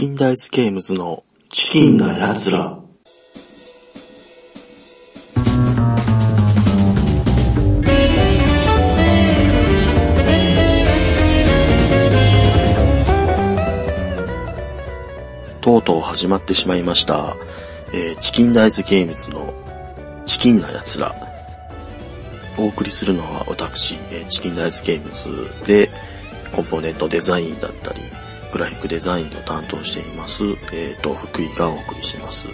キンダイスゲームズのチキンな奴ら。とうとう始まってしまいました。えーチキンダイズゲームズのチキンな奴ら。お送りするのは私、えーチキンダイズゲームズでコンポーネントデザインだったり、グラフィックデザインを担当しています、えっ、と、福井がお送りします。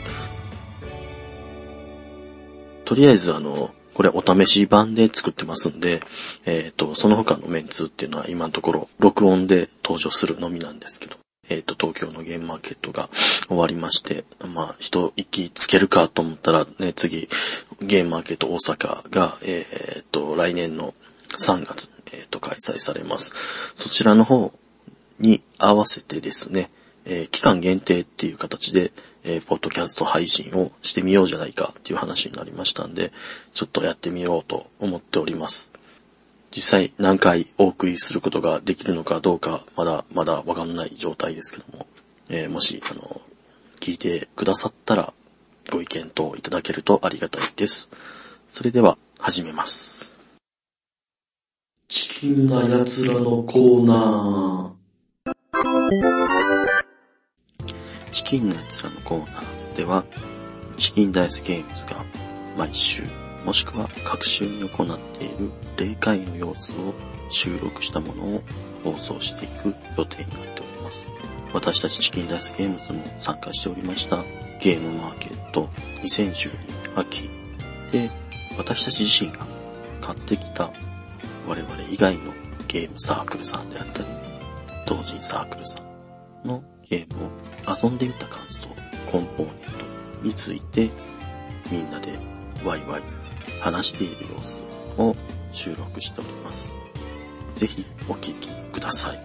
とりあえずあの、これお試し版で作ってますんで、えっ、と、その他のメンツっていうのは今のところ録音で登場するのみなんですけど、えっ、と、東京のゲームマーケットが終わりまして、まあ、一息つけるかと思ったらね、次、ゲームマーケット大阪が、えっ、と、来年の3月、えっ、と、開催されます。そちらの方に合わせてですね、えー期間限定っていう形で、えーポッドキャスト配信をしてみようじゃないかっていう話になりましたんで、ちょっとやってみようと思っております。実際何回お送りすることができるのかどうか、まだまだわかんない状態ですけども、えーもし、あの、聞いてくださったら、ご意見等いただけるとありがたいです。それでは、始めます。チキンな奴らのコーナー。チキンのやつらのコーナーでは、チキンダイスゲームズが毎週、もしくは各週に行っている霊界の様子を収録したものを放送していく予定になっております。私たちチキンダイスゲームズも参加しておりましたゲームマーケット2012秋で、私たち自身が買ってきた我々以外のゲームサークルさんであったり、同人サークルさんのゲームを遊んでみた感想、コンポーネントについてみんなでワイワイ話している様子を収録しております。ぜひお聞きください。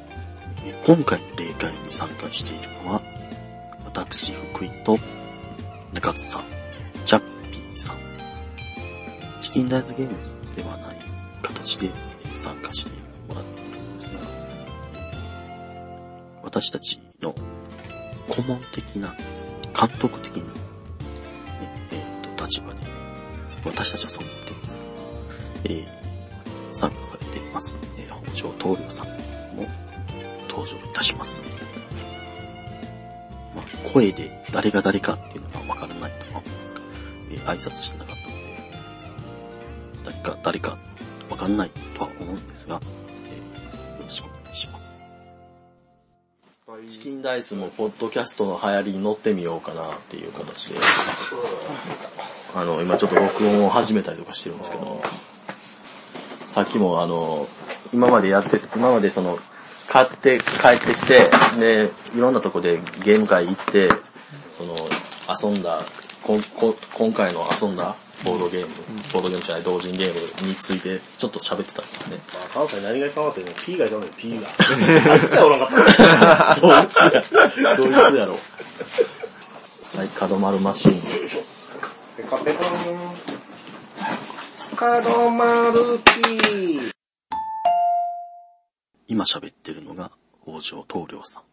今回の霊界に参加しているのは、私福井と中津さん、チャッピーさん、チキンダイズゲームズではない形で参加してもらっているんですが、私たちの顧問的な、監督的な、ねえーと立場で、私たちはそう思ってるんです、えー参加されています、えー、北条棟梁さんも登場いたします。まあ、声で誰が誰かっていうのがわからないとは思うんですが、えー挨拶してなかったので、誰か誰かわかんないとは思うんですが、チキンダイスもポッドキャストの流行りに乗ってみようかなっていう形で、あの、今ちょっと録音を始めたりとかしてるんですけど。も、さっきもあの、今までやって、今までその、買って帰ってきて、で、いろんなとこでゲーム会行って、その、遊んだ、こんこ今回の遊んだボードゲーム、ボードゲームじゃない同人ゲームについてちょっと喋ってたんですね。まあ、関西何が変わってんの ?P がいたの？に P が。あいつらおらんかった。どいつや、どいつやろ。はい、角丸マシーン。ペカペカーン。角丸 P。今喋ってるのが北条棟梁さん。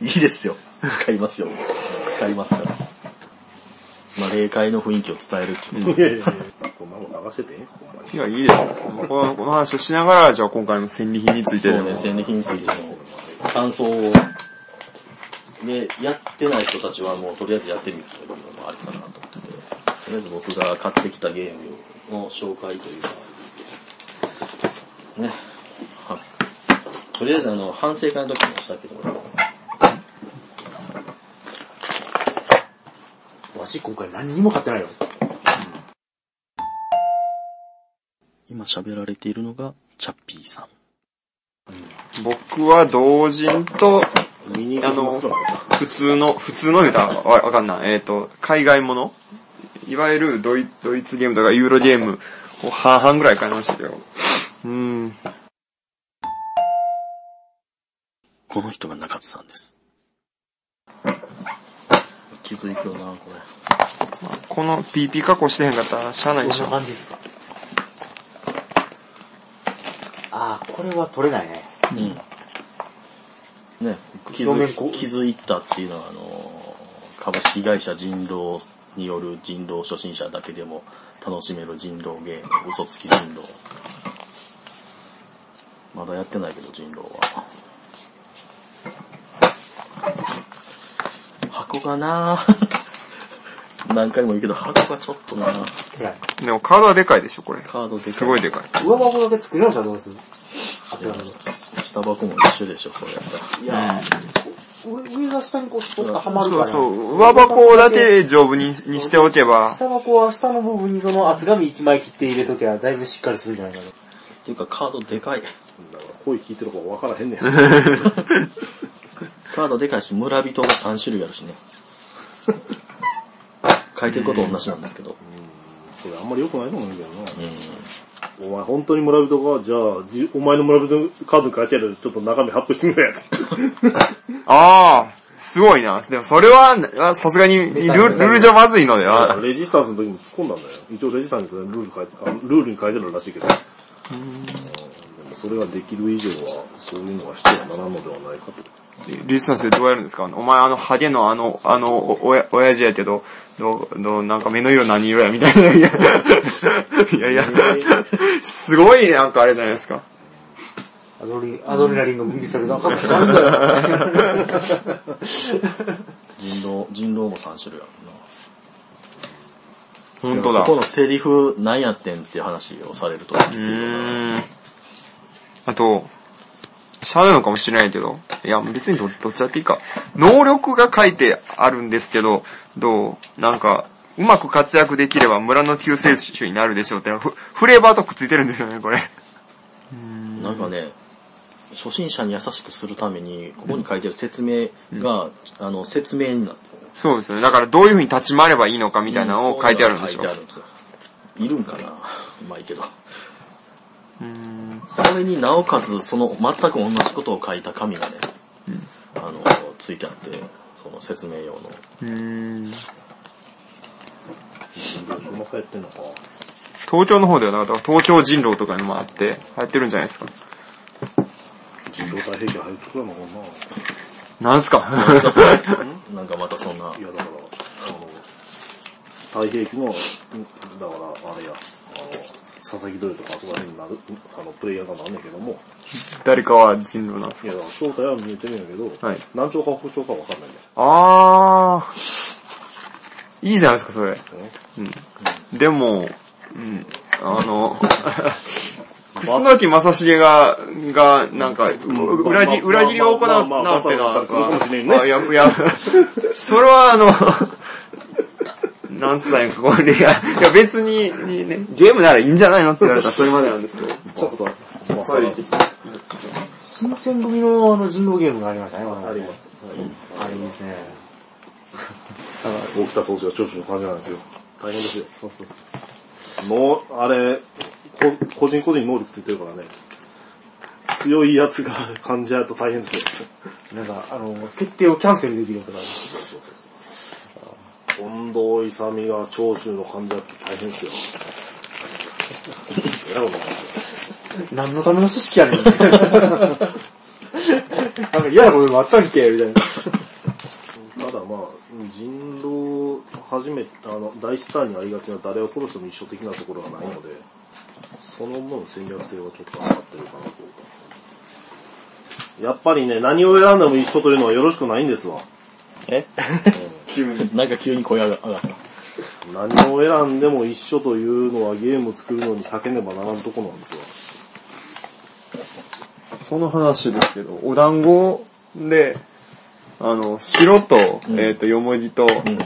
いいですよ。使いますよ。使いますから。まあ、霊界の雰囲気を伝えるっていう。いやいやいや。こんなもん流して。て。いや、いいです。よ。このこの話をしながら、じゃあ今回の戦利品についてそうね、戦利品についての感想を、で、やってない人たちはもうとりあえずやってみるというのもありかなと思ってて、とりあえず僕が買ってきたゲームの紹介というか、ね、はとりあえずあの、反省会の時もしたけど、わし今回何にも買ってないよ。今喋られているのが、チャッピーさん。僕は同人と、ミニあの普通の、普通の言うたらわわかんない。えっ、と、海外ものいわゆるドイドイツゲームとかユーロゲームを半々ぐらい買いましたよ。うーん。この人が中津さんです。気づいてるな、これ。この PP 加工してへんかったらしゃあないでしこんなょ。感じですかああ、これは取れないね。うん。ね、気づ気づいたっていうのは、あの、株式会社人狼による人狼初心者だけでも楽しめる人狼ゲーム、嘘つき人狼。まだやってないけど、人狼は。箱がなぁ。何回も言うけど、箱がちょっとなぁ。はい。でもカードはでかいでしょ、これ。カードでかいすごいでかい。上箱だけ作り直したらどうする？下箱も一緒でしょ、それやったら。いやー、上が下にこうスポッとはまるから。そうそう。上箱だけ丈夫ににしておけば、下箱は下の部分にその厚紙1枚切って入れときゃだいぶしっかりするんじゃないかな。っていうか、カードでかい。だから声聞いてるか分からへんねん。カードでかいし、村人が3種類あるしね。書いてること同じなんですけど。これあんまり良くないと思うんだよな。うん。お前本当に村人が、じゃあ、じお前の村人カードに書いてあるちょっと中身発表してみろや。ああ、すごいな。でもそれは、あさすがにルルール上まずいのでは。レジスタンスの時に突っ込んだんだよ。一応レジスタンスにルール書いて、あルールに書いてあるらしいけど。うんでもそれができる以上は、そういうのがしてはならんのではないかと。リスナーでどうやるんですか？お前あのハゲのあの、あの、お、おや、親父やけど、どう、どう、なんか目の色何色や？みたいな。いや、いやいや、すごいなんかあれじゃないですか。アドリ、アドレナリンの分泌作が分かってなんだよ。人狼、人狼も3種類あるな。本当だ。ここのセリフ何やってんっていう話をされるときうついよーん。あと、しゃあないのかもしれないけど、いや、別にどどっちだっていいか。能力が書いてあるんですけど、どう？なんか、うまく活躍できれば村の救世主になるでしょうってフ、フレーバーとくっついてるんですよね、これ。なんかね、初心者に優しくするために、ここに書いてる説明が、あの、説明になってる。そうですよね。だからどういう風に立ち回ればいいのかみたいなのを書いてあるんでしょ書いてあるんですよ。いるんかな？うまいけど。うーん。それになおかつ、その全く同じことを書いた紙がね、あの、ついてあって、その説明用の。うーん。そんな流行ってんのか。東京の方ではなかった東京人狼とかにもあって、流行ってるんじゃないですか。人狼体兵器入ってくるのかなんすか？なんかまたそんなな。い、や、だから、あの、体兵器の、んだから、あれや、佐々木ドリとかあそこら辺になる、あの、プレイヤーがなんねんけども、誰かは人狼なんですか？いや、だから正体は見えてるんやけど、はい何丁か北丁かわかんないんだよ。あー。いいじゃないですか、それ。ねうん。でも、うん。あの、楠木正成が、が、なんか、う裏切り、裏切りを行うまあまあまあなってのは、いや、いや、それはあの、なんつったらいいんですか、これ、いや、いや別に、にね、ゲームならいいんじゃないのって言われたらそれまでなんですけど。ちょっと、まあ、さはい新選組のあの人狼ゲームがありましたね、あります。あれいいですね。大北総司が長州の感じなんですよ。大変ですよ。そうそう。の、あれ、こ個人個人に能力ついてるからね。強いやつが感じ合うと大変ですよ。なんか、あの、決定をキャンセルできるとか。そうそうそう。近藤勇が長州の患者って大変ですよ。えらいことになってますよ何のための組織やねん。なんか嫌なことでもあったっけみたいな。ただまあ、人狼、初めて、あの、大スターにありがちな誰を殺しても一緒的なところがないので、その分戦略性はちょっと上がってるかなと。やっぱりね、何を選んでも一緒というのはよろしくないんですわ。え？なんか急に声が上がった。何を選んでも一緒というのはゲーム作るのに避けねばならんとこなんですよ。その話ですけど、お団子で、あの、白と、うんえっ、と、よもぎと、うん。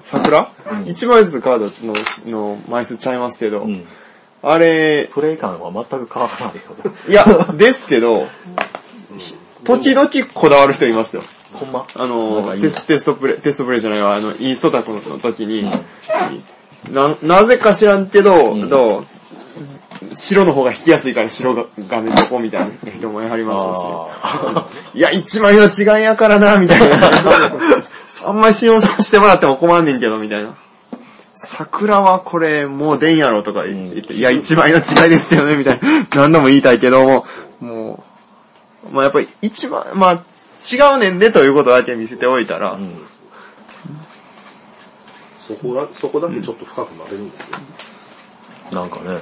桜、うん一枚ずつカードのの枚数ちゃいますけど、うん。あれ、プレイ感は全く変わらないよ。いや、ですけど、時々こだわる人いますよ。ほんま？あの、テステストプレイ、テストプレイじゃないわ、あの、インストタクの時に、な、なぜか知らんけど、うん。どう白の方が引きやすいから白が画面どこみたいな人もやはりましたし、あ いや、一枚の違いやからな、みたいな。あんまり信用してもらっても困んねんけど、みたいな。桜はこれもう出んやろとか言って、いや、一枚の違いですよね、みたいな。何度も言いたいけども、もう、まあやっぱり一番、まあ、違うねんでということだけ見せておいたら、うん。そこだ、そこだけちょっと深くなれるんですよ。なんかね、だか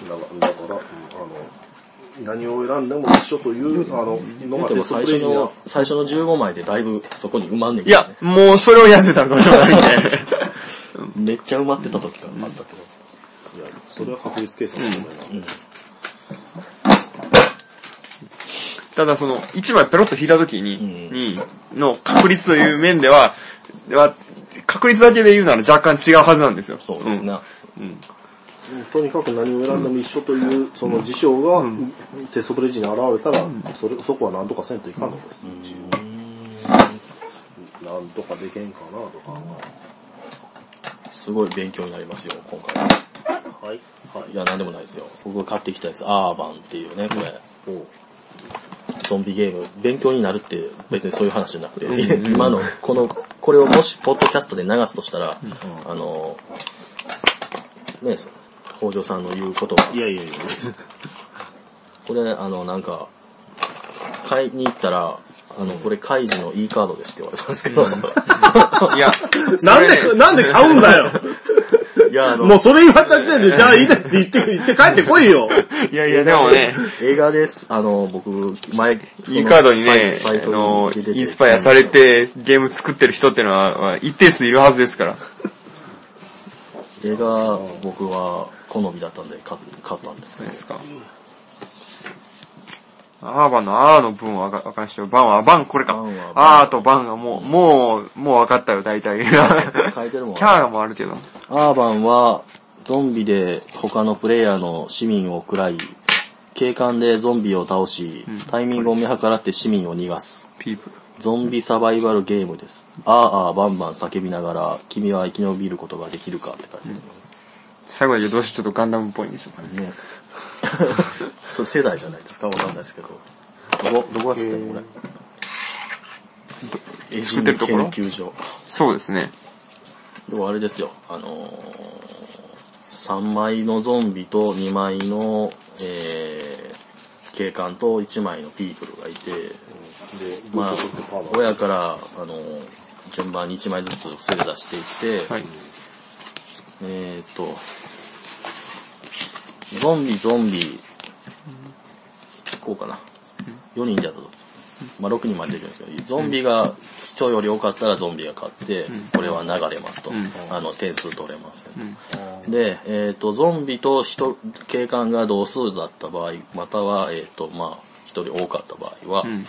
ら、だから、うんあの、何を選んでも一緒という、あの、のがでもテストプレイにな最初の、最初の15枚でだいぶそこに埋まんねんいやけどね、。もうそれをやめたのかもしれないね。めっちゃ埋まってた時があったけど。いや、それは確率計算だと思います。うん。ただその、1枚ペロッと引いた時に、うんに、の確率という面では、は確率だけで言うなら若干違うはずなんですよ。そうですね。うん。うんとにかく何を選んでも一緒という、その事象が、テストプレイ時に現れたら、それ、そこは何とかせんといかんのです。なんとかでけんかなとか。すごい勉強になりますよ、今回。はい。はいいや、なんでもないですよ。僕が買ってきたやつ、アーバンっていうね、これ。ゾンビゲーム、勉強になるって別にそういう話じゃなくて、今の、この、これをもし、ポッドキャストで流すとしたら、あの、ね、北条さんの言うことは、いやいやいや。これ、あの、なんか、買いに行ったら、あの、これ、カイジの E カードですって言われたんですけど、いや、なんで、なんで買うんだよいや、あの、もうそれ言われた時点で、じゃあいいですって言って、言って帰ってこいよいやいや、でもね、映画です。あの、僕、前、いいカードにね、サイトあの、に出ててインスパイアされてゲーム作ってる人ってのは、まあ一定数いるはずですから。映画、僕は好みだったんで買買ったんですけどそうですか。アーバンのアーの分はわかわかんないけど、バンは、バンこれかバンは。バンアーとバンがもう、もう、もう分かったよ、大体。キャ書いてるもん。ーもあるけど。アーバンは、ゾンビで他のプレイヤーの市民を食らい、警官でゾンビを倒し、タイミングを見計らって市民を逃がす。ゾンビサバイバルゲームです。あーあーバンバン叫びながら、君は生き延びることができるかって書いて最後だけどうしてちょっとガンダムっぽいんでしょうかね。あるね。そう世代じゃないですかわかんないですけど。どこ、どこが作ってんのこれ？作ってるところ？研究所。そうですね。でもあれですよ、あのー、3枚のゾンビと2枚の、えー、警官と1枚のピープルがいて、で、まあ親から、あのー、順番に1枚ずつ伏せ出していって、はい。えーっと、ゾンビ、ゾンビ、こうかな。4人でやったと。まあ、6人までできるんですけど、ゾンビが人より多かったらゾンビが勝って、これは流れますと。うんあの、点数取れます、うん。で、えっ、と、ゾンビと人、警官が同数だった場合、または、えっ、と、まあ、一人多かった場合は、うん。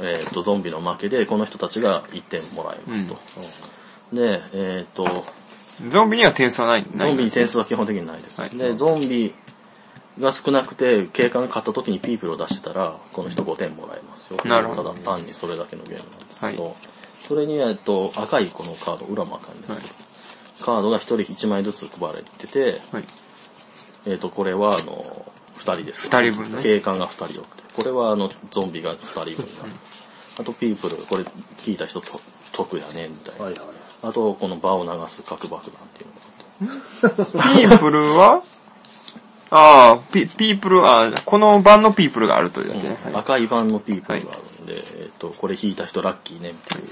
えっ、と、ゾンビの負けで、この人たちが1点もらえますと。で、えっ、と、ゾンビには点数はない？ないゾンビに点数は基本的にないです。はいで、ゾンビが少なくて、警官が勝った時にピープルを出してたら、この人5点もらえますよ。なるほどただ単にそれだけのゲームなんですけど、はいそれに、えっと、赤いこのカード、裏も赤いんですけど、はいカードが1人1枚ずつ配られてて、はい。えっと、これは、あの、2人です。二人分ね警官が2人よくて。これは、あの、ゾンビが2人分なあと、ピープル、これ聞いた人と得やね、みたいな。はいはい。あと、この場を流す核爆弾っていうのがあって。ピープルは？ああ、ピ、ピープル、あーこの版のピープルがあるというだけね。はい赤い版のピープルがあるんで、えっ、と、これ引いた人ラッキーね、みたいな。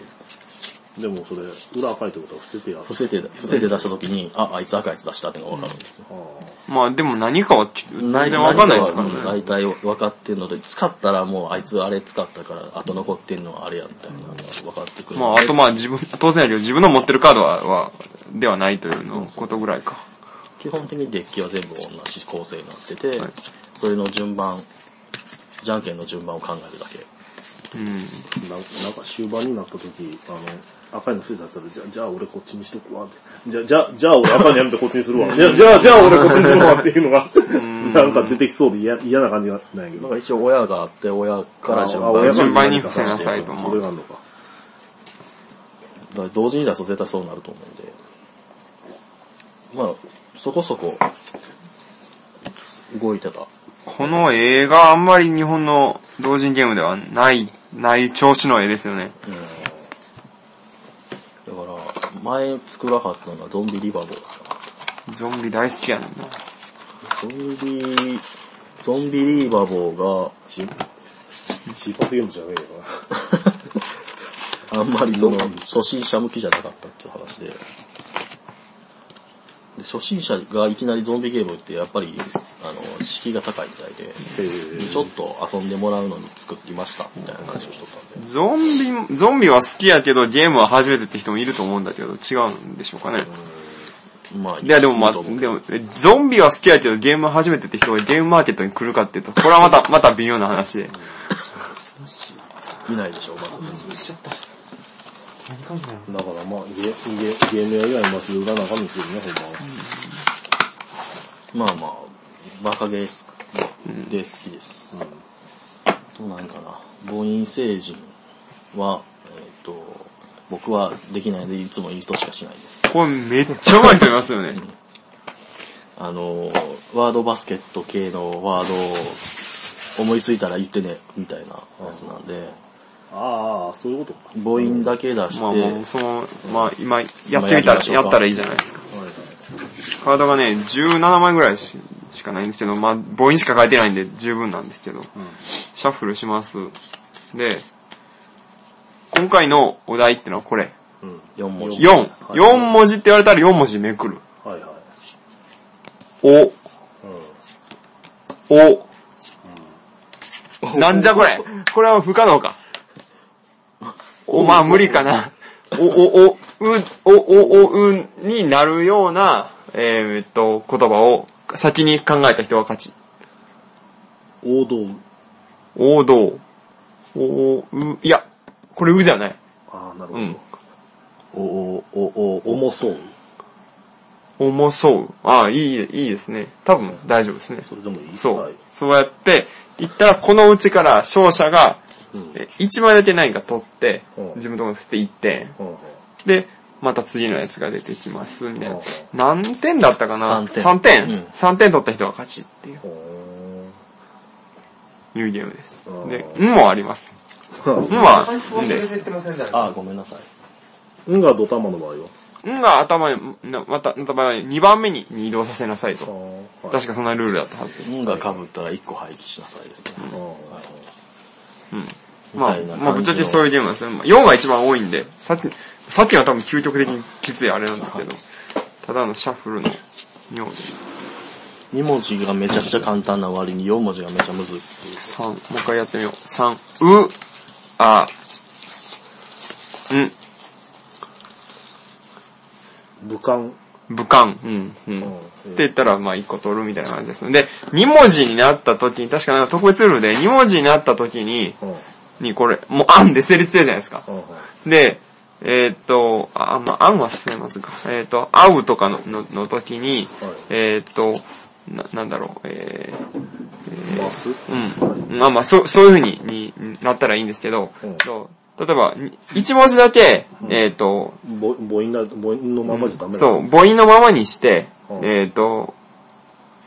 でもそれ、裏赤いってことは伏せてやる。伏せて、伏せて出した時に、あ、あいつ赤いやつ出したっていうのがわかるんですよ。あまあでも何かはち全然わかんないですからね。大体分かってるので、使ったらもうあいつあれ使ったから、後残ってんのはあれや、みたいなのが分かってくる。まああとまあ自分、当然やけど自分の持ってるカードは、はではないというのことぐらいか。基本的にデッキは全部同じ構成になってて、はいそれの順番、じゃんけんの順番を考えるだけ。うん。あ。なんなんか終盤になった時、あの、赤いの伏せ出したら、じゃあ、じゃあ俺こっちにしとくわって。じゃあ、じゃあ、じゃあ俺赤いのやめてこっちにするわ。じゃあ、じゃあ、じゃあ俺こっちにするわ っていうのが、なんか出てきそうで嫌嫌な感じがないけど。だから一応親があって、親から順番あ親が順番に伏せなさいと思うそれがあるのか。だから同時に出すと絶対そうなると思うんで。まあ、そこそこ、動いてた。この映画あんまり日本の同人ゲームではない、ない調子の絵ですよね。だから、前作らはったのがゾンビリバボーだったな。ゾンビ大好きやねんな。ゾンビ、ゾンビリバボーが、一発ゲームじゃねえよ あんまりその、初心者向きじゃなかったっていう話で。で初心者がいきなりゾンビゲームってやっぱり、あの、敷居が高いみたいで、ちょっと遊んでもらうのに作りましたみたいな話をしとったんで。ゾンビ、ゾンビは好きやけどゲームは初めてって人もいると思うんだけど、違うんでしょうかね。まあ、いやでもまあ、でも、えゾンビは好きやけどゲームは初めてって人がゲームマーケットに来るかっていうと、これはまた、また微妙な話で。いないでしょう、まず。だからまあ、ゲゲゲーム屋以外の街で売らなあかんですよね、ほんまは。まあまあ、バカゲーで好きです。どうなんかな。母音星人は、えっ、と、僕はできないのでいつもインストしかしないです。これめっちゃうまい人いますよね。あの、ワードバスケット系のワードを思いついたら言ってね、みたいなやつなんで、ああ、そういうことか。母音だけ出して、まあもう、その、まあ今、やってみたら、やったらいいじゃないですか。はいはい。カードがね、17枚ぐらいししかないんですけど、まあ母音しか書いてないんで十分なんですけど、シャッフルします。で、今回のお題ってのはこれ。うん。4文字。4。4文字って言われたら4文字めくる。はいはい。お、うん。お、なんじゃこれこれは不可能か。お、まあ無理かな。お、お、お、う、お、お、お、うになるような、えーっと、言葉を先に考えた人が勝ち。王道。王道。お、う、いや、これうじゃない。ああ、なるほど。うん。お、お、お、お、重そう。重そう。ああ、いい、いいですね。多分大丈夫ですね。それでもいいそう。はい。そうやって、言ったらこのうちから勝者が、うん。え1枚だけ何か取ってうん、自分のところに捨て1点。うんうんで、また次のやつが出てきます、みたいなうん。何点だったかな？三点 ?3 点。うん3点取った人が勝ちっていう、ほいうゲームですうん。で、うんもあります。うんは、うんです。あ、ごめんなさい。うんがドタマの場合は？うんが頭に、なまた、頭に2番目に移動させなさいと。はい確かそんなルールだったはずです。運が被ったら1個廃棄しなさいですね。うんうん。まあまあ、ぶっちゃけそういうゲームなんですよ。まあ4が一番多いんで、さっき、さっきは多分究極的にきついあれなんですけど、ただのシャッフルの妙で。2文字がめちゃくちゃ簡単な割に4文字がめちゃむずい。3、もう一回やってみよう。3、う、あ、ん、武漢。武漢、うん、うん。うんって言ったら、まあ一個取るみたいな感じですね。で、2文字になった時に、確かなんか特別ルールで、2文字になった時に、うん。にこれ、もうあんで成立するじゃないですか。うん。で、えーっと、あ、まあ、あんは進めますか。えーっと、会うとかの、の、の時に、はいえーっと、な、なんだろう、えー、マスうん。まあまあ、そう、そういう風に、に、なったらいいんですけど、うんそう例えば、に一文字だけ、えーっと、母母音な、母音のままじゃダメなそう、母音のままにして、うんえーっと、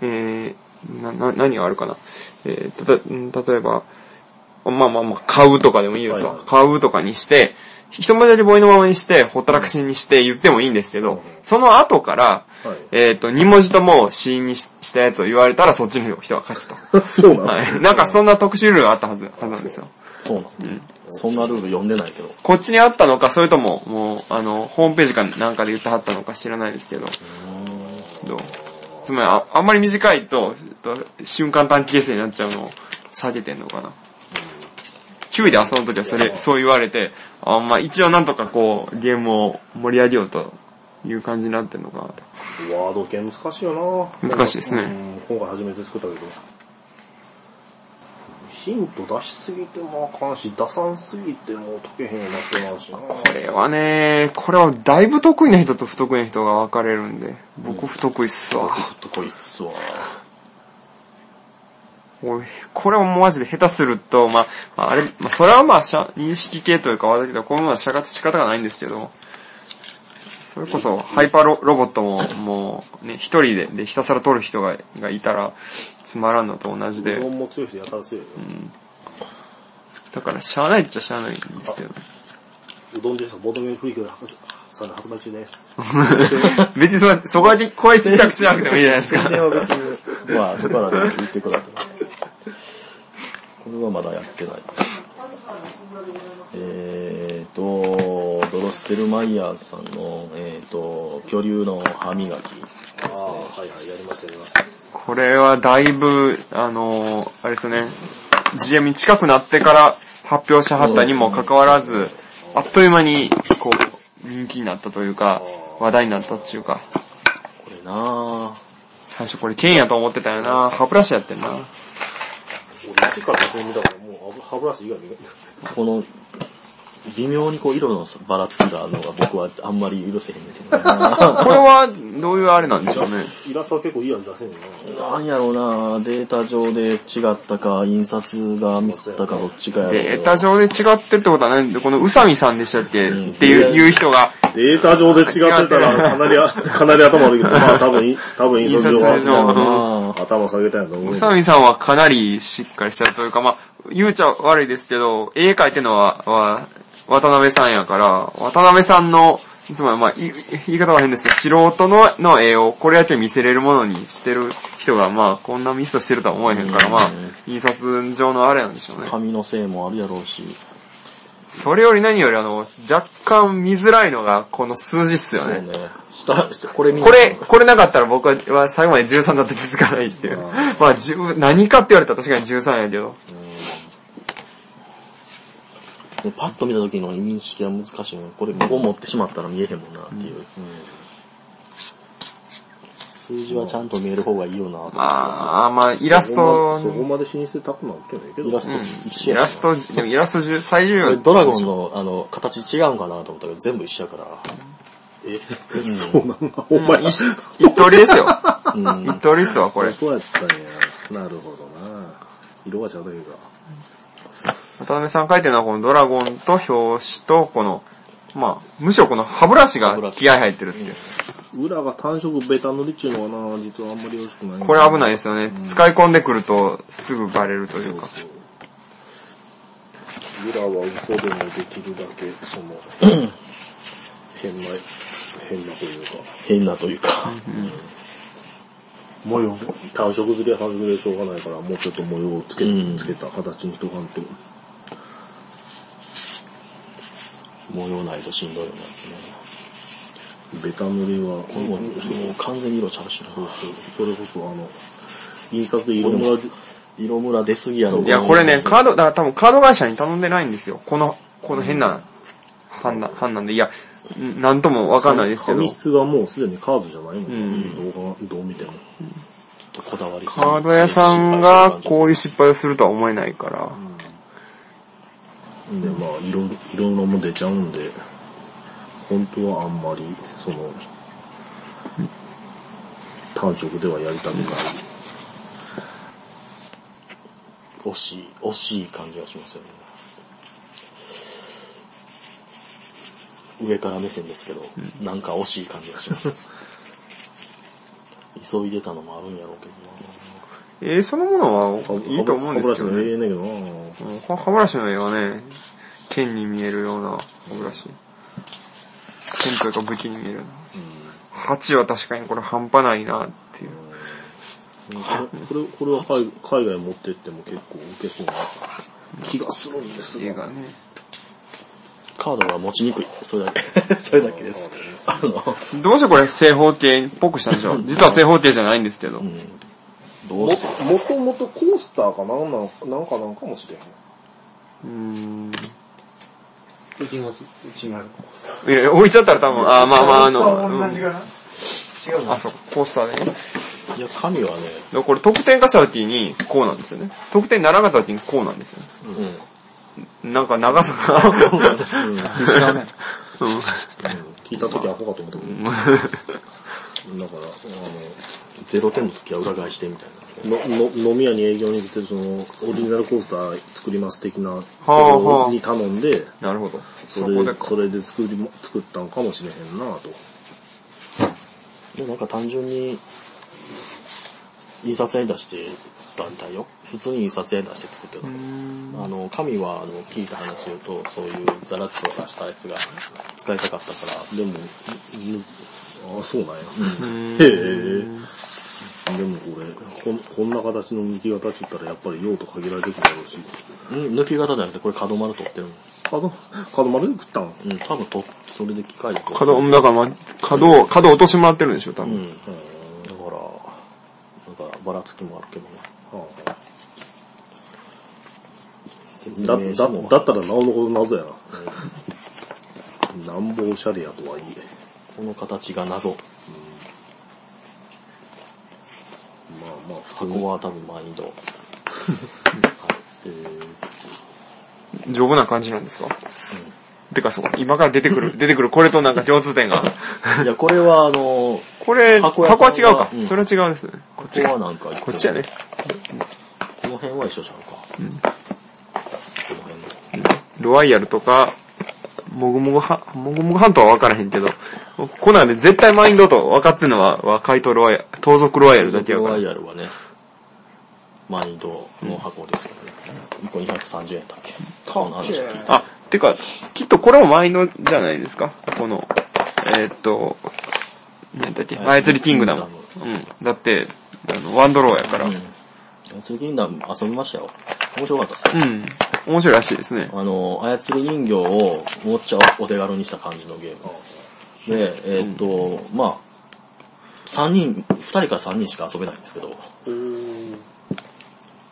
えー、な、な、何があるかな。えー、た例えば、まあまあまあ、買うとかでもいいですよ。はいはい買うとかにして、一文字だけ母音のままにして、ほったらかしにして言ってもいいんですけど、うんその後から、はい。えーっと、二文字とも子音にししたやつを言われたら、そっちの人が勝ちと。そうなのはい。なんかそんな特殊ルールがあったはず、はずなんですよ。そうなんです、そんなルール読んでないけど。こっちにあったのか、それとも、もう、あの、ホームページかなんかで言ってはったのか知らないですけど、どうつまりあ、あんまり短いと、と瞬間短期決戦になっちゃうのを避けてんのかな。9位で遊ぶときはそれ、そう言われて、あまあ一応なんとかこう、ゲームを盛り上げようという感じになってんのかなと。ワード系難しいよな難しいですねうん今回初めて作ったけど。ヒント出しすぎてもあかんし、出さんすぎても解けへんようになってまうしなこれはね、これはだいぶ得意な人と不得意な人が分かれるんで、僕不得意っすわ。とこいっすわ。おい、これはもうマジで下手すると、まあ、まあ、あれ、まあ、それはまあ、認識系というか、わだけど、こういうものは仕方仕方がないんですけど、それこそ、ハイパーロロボットも、もう、ね、一人で、で、ひたすら取る人が、がいたら、つまらんのと同じでうど、んも強い人やたら強いよ。だから、しゃあないっちゃしゃあないんですけど。うどんですボードゲームフリークでさんで発売中です。別にそ、そこだけ声ちっちゃくしなくてもいいじゃないですか。まあ、そこから言ってください。これはまだやってない。えっ、ー、と、ドロッセルマイヤーさんの、えっ、ー、と、恐竜の歯磨きですね。はいはい、やりますやります。これはだいぶ、あの、あれですよね、GM に近くなってから発表しはったにもかかわらず、あっという間に、こう、人気になったというか、話題になったっていうか。これなぁ。最初これ剣やと思ってたよな歯ブラシやってんな。俺一から先見たからもう歯ブラシ以外見ない。この、微妙にこう色のばらつきがあるのが僕はあんまり許せへんねんけどな。これは、どういうあれなんでしょうね。イラストは結構いいやん出せんよな。なんやろうなデータ上で違ったか、印刷がミスったかどっちかやろデータ上で違ってってことは何この宇佐美さんでしたっけ、うん。っていう、いう人が、データ上で違ってたらかなり、かなり頭悪いけど、まあ多分い、多分印刷上印刷上は頭下げたんやと思う宇。佐美さんはかなりしっかりしてるというか、まあ、言うちゃ悪いですけど、絵描いてるのは、は渡辺さんやから、渡辺さんの、いつもはまあ、い言い方は変ですけど、素人のの絵をこれだけ見せれるものにしてる人が、まあ、こんなミストしてるとは思えへんから、まあうん、印刷上のあれなんでしょうね。紙のせいもあるやろうし。それより何よりあの、若干見づらいのが、この数字っすよね。そうね。下、下これ見これ、これなかったら僕は最後まで13だって気づかないっていう。まあ、10何かって言われたら確かに13やけど。でパッと見た時の認識は難しいね。これ、ここ持ってしまったら見えへんもんなっていう。数字はちゃんと見える方がいいよなってまあ、まあ、イラストまそこまで進出高くなってんねんけど。イラストうん一緒やイラスト、でもイラスト重最重要。これドラゴンの、あの、形違うんかなと思ったけど、全部一緒やから。え、そうなんだ。お前、まあ一一通りですよ。うん一通りっすわ、これ。そうやったんや。なるほどな。色が違うだけか。渡辺さん書いてるのはこのドラゴンと表紙と、この、まあ、むしろこの歯ブラシが気合入ってるっていう。裏が単色ベタ塗りっちゅうのはな、実はあんまりよろしくない。これ危ないですよね。使い込んでくるとすぐバレるというか。裏は嘘でもできるだけ、その、変な、変なというか、変なというか。模様単色ずりは単色でしょうがないから、もうちょっと模様をつけ、うんつけた形にしとかんと。模様ないとしんどいよなってね。ベタ塗りは、これも、もう完全に色ちゃうしな。それこそあの、印刷で色ムラで、色ムラ出すぎやろ。いや、これね、カード、だから多分カード会社に頼んでないんですよ。この、この変な、判断、判断で。いや、んなんともわかんないですけど紙。質がもうすでにカードじゃないもん、うん動画、どう見ても。こだわりカード屋さんがこういう失敗をするとは思えないから。で、まあ、色、色のも出ちゃうんで、本当はあんまり、その、単色ではやりたくない。惜しい、惜しい感じがしますよね。上から目線ですけど、なんか惜しい感じがします。急いでたのもあるんやろうけどえー、そのものはいいと思うんですけど歯ブラシのええね。歯ブラシの絵はね、剣に見えるような歯ブラシ。剣というか武器に見えるな。8は確かにこれ半端ないなっていう。これ、これは海海外持ってっても結構受けそうな気がするんですが。絵がね。カードが持ちにくい。それだけ。それだけです。あの、どうしてこれ正方形っぽくしたんでしょう実は正方形じゃないんですけど。うん。どもうして？もともとコースターかなんなんなんかなんかもしれへん。うーん。うちの、うちの。いや、置いちゃったら多分、あー、まあまあ、あの、うん同じかな違うあ、そう、コースターでね。いや、紙はね、でこれ得点化した時にこうなんですよね。得点にならなかった時にこうなんですよね。うん。なんか長さが。違うね。うん聞いたときアホかと思ったけど。だから、あ0点の時は裏返してみたいな。の、の、飲み屋に営業に来てるその、オリジナルコースター作ります的なとあはあころに頼んで、なるほど。そそれこで、か。それで作りも、作ったんかもしれへんなと。で、なんか単純に、印刷屋に出してたみたいよ。普通に印刷屋に出して作ってる。あの、紙は、あの、聞いた話で言うと、そういうザラッツを出したやつが使いたかったから、でも、ぬあ、そうなんや。うんへえ。でもこれ、こんこんな形の抜き型って言ったらやっぱり用途限られてくるだろうし。うん抜き型じゃなくて、これ角丸取ってるの。角、角丸で食ったんうん、多分と、それで機械と。角、だからまあ、角を、角落としてもらってるんでしょ、多分。うん。だから、だから、ばらつきもあるけどね。説だ、だ、明書もだったらなおのこと謎やな。なんぼおしゃれやとはいえ。この形が謎。まあまあ、普通箱に。は多分マインド。はい。えー丈夫な感じなんですか？てかそう、今から出てくる、出てくるこれとなんか共通点が。いや、これはあの、これ、箱箱はは違うか。うんそれは違うんですね。こっちか。ここはなんかいつもこっちやね。この辺は一緒じゃんか。うんこの辺の。ロワイヤルとか、もぐもぐは、もぐもぐハントは分からへんけど、コナンで絶対マインドと分かってんのは、は怪盗ロワイヤル、盗賊ロワイヤルだけやロワから。イヤルはね、マインドの箱ですよね。1個230円だっけ？そんな話聞いたあ、てか、きっとこれもマインドじゃないですか？この、えーっと、何だっけ、操りキングダム。うん。だって、あの、ワンドローやから。う。うんん。操りキングダム遊びましたよ。面白かったですね。面白いらしいですね。あの、操り人形をもっちゃお手軽にした感じのゲームです。で、えーっと、まあ、3人、2人から3人しか遊べないんですけど、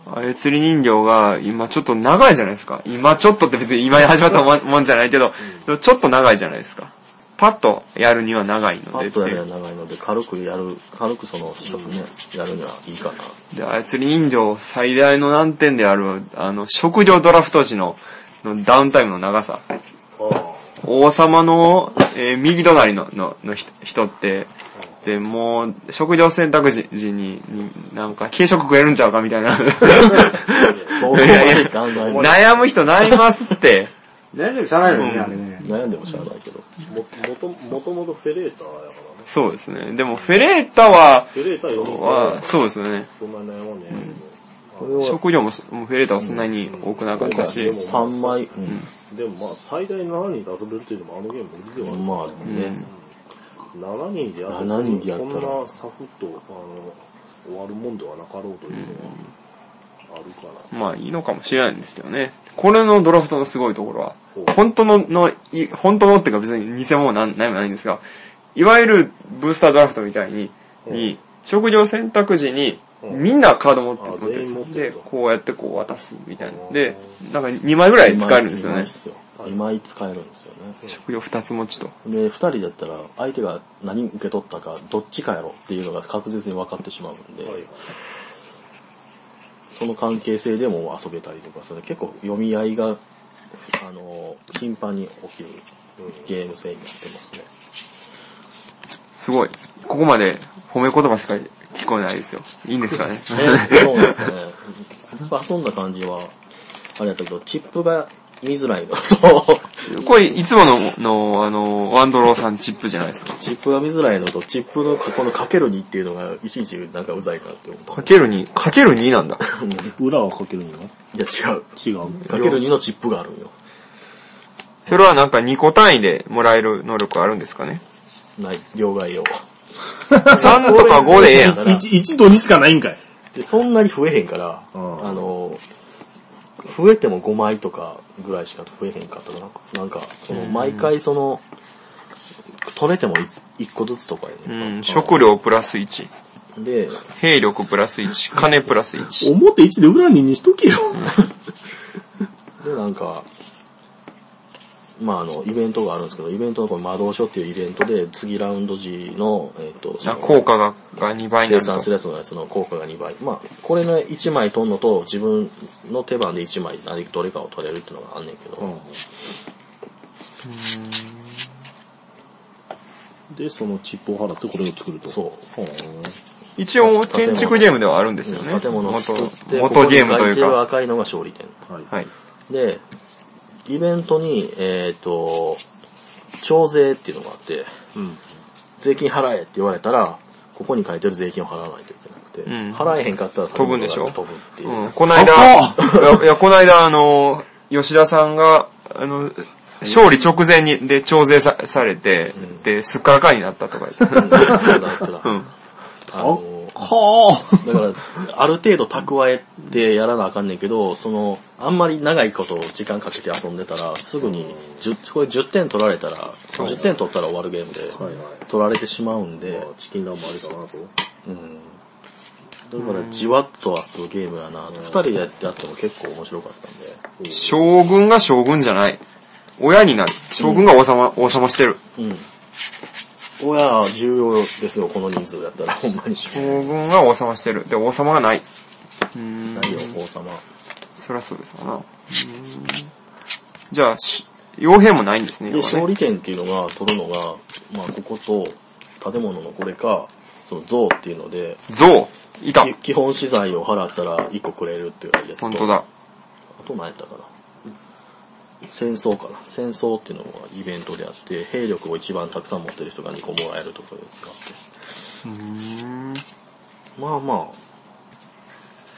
操り人形が今ちょっと長いじゃないですか。今ちょっとって別に今始まったもんもんじゃないけど、ちょっと長いじゃないですか。パッとやるには長いのでパッとやるには長いので、軽くやる、軽くその試食ね、やるにはいいかな。で、操り人形最大の難点である、あの、職業ドラフト時ののダウンタイムの長さ。王様の、えー右隣ののの人人って、で、もう、食料選択時時に、になんか、軽食食えるんちゃうかみたいな。いやいや 悩む人悩みますって。悩んでもしゃあないよね、あれね。悩んでもしゃあないけど。も、もと、もともとフェレーターやからね。そうですね。でも、フェレータは、フェレーター4人は、そうですね。そんなに悩まんね食料も、もうフェレータはそんなに多くなかったし、3枚、うでもまあ、最大7人で遊べるっていうのもあのゲーム無理ではある。ん。まあね、7人でやって7人でやったらそんなサクッと、あの、終わるもんではなかろうというのは、あるから。まあいいのかもしれないんですけどね。これのドラフトのすごいところは本当の、の、い本当のっていうか別に偽物なんないもないんですが、いわゆるブースタードラフトみたいに、に、食料選択時に、うんみんなカード持ってあ持って全員持ってでこうやってこう渡すみたいな。で、なんか2枚ぐらい使えるんですよね。2枚使えるんですよね。食料2つ持ちと。で、二人だったら、相手が何受け取ったか、どっちかやろっていうのが確実に分かってしまうんで、はいその関係性でも遊べたりとか、それ結構読み合いが、あの、頻繁に起きるゲーム性になってますね。すごい。ここまで褒め言葉しか聞こえないですよ。いいんですかね？ね そうですね。僕遊んだ感じは、あれやったけど、チップが見づらいのと、これ、いつもの、の、あの、ワンドローさんチップじゃないですか。チップが見づらいのと、チップのこのかける2っていうのが、いちいちなんかうざいかなって思った。かける2、かける2なんだ。裏はかけるのいや違う。違う。かける2のチップがあるんよ。それはなんか2個単位でもらえる能力あるんですかねない、両替用。?3 とか5でええやん。1、1と2しかないんかい。で、そんなに増えへんから、うんあの、増えても5枚とかぐらいしか増えへんかったかな。なんか、その、毎回その、取れても 1, 個ずつとかやうね、ん、食料プラス1、で、兵力プラス1、金プラス1。表1で裏2にしとけよ。で、なんか、まああの、イベントがあるんですけど、イベントのこの魔導書っていうイベントで、次ラウンド時の、えっ、と、そあの効果がが2倍になると生産す。るやつのやつの効果が2倍。まあ、これね、1枚取んのと、自分の手番で1枚何どれかを取れるっていうのがあんねんけど、で、そのチップを払ってこれを作ると。そう。一応建築ゲームではあるんですよね。建物を元作って、元ゲームというか。赤いのが勝利点。はい。はい。で、イベントに、えっ、と、徴税っていうのがあって、うん。税金払えって言われたら、ここに書いてる税金を払わないといけなくて、うん払えへんかったら飛ぶんでしょ？飛ぶっていう。うん、この間、いや、いやこの間、あの、吉田さんが、あの、勝利直前に、で、徴税さされて、で、すっからかんになったとか言って。うんだからうん。あの、はだから、ある程度蓄えてやらなあかんねんけど、その、あんまり長いこと時間かけて遊んでたら、すぐに、10これ10点取られたら、10点取ったら終わるゲームで。取られてしまうんで、チキンランもありかなと。うん。だから、じわっと遊ぶゲームやな。二人でやってやっても結構面白かったんで。将軍が将軍じゃない。親になる。将軍が王様、王様してる。うん。親、重要ですよ、この人数やったら、ほんまに。将軍が王様してる。で、王様がない。うーん。ないよ、王様。そりゃそうですわな。じゃあ、し傭兵もないんですね。で、勝利点っていうのが、取るのが、まあ、ここと、建物のこれか、その像っていうので、象いたき基本資材を払ったら1個くれるっていうやつと。本当だ。あと何やったかな。戦争かな。戦争っていうのがイベントであって、兵力を一番たくさん持ってる人が2個もらえるとかいうやつがあって。うーん。まあまあ、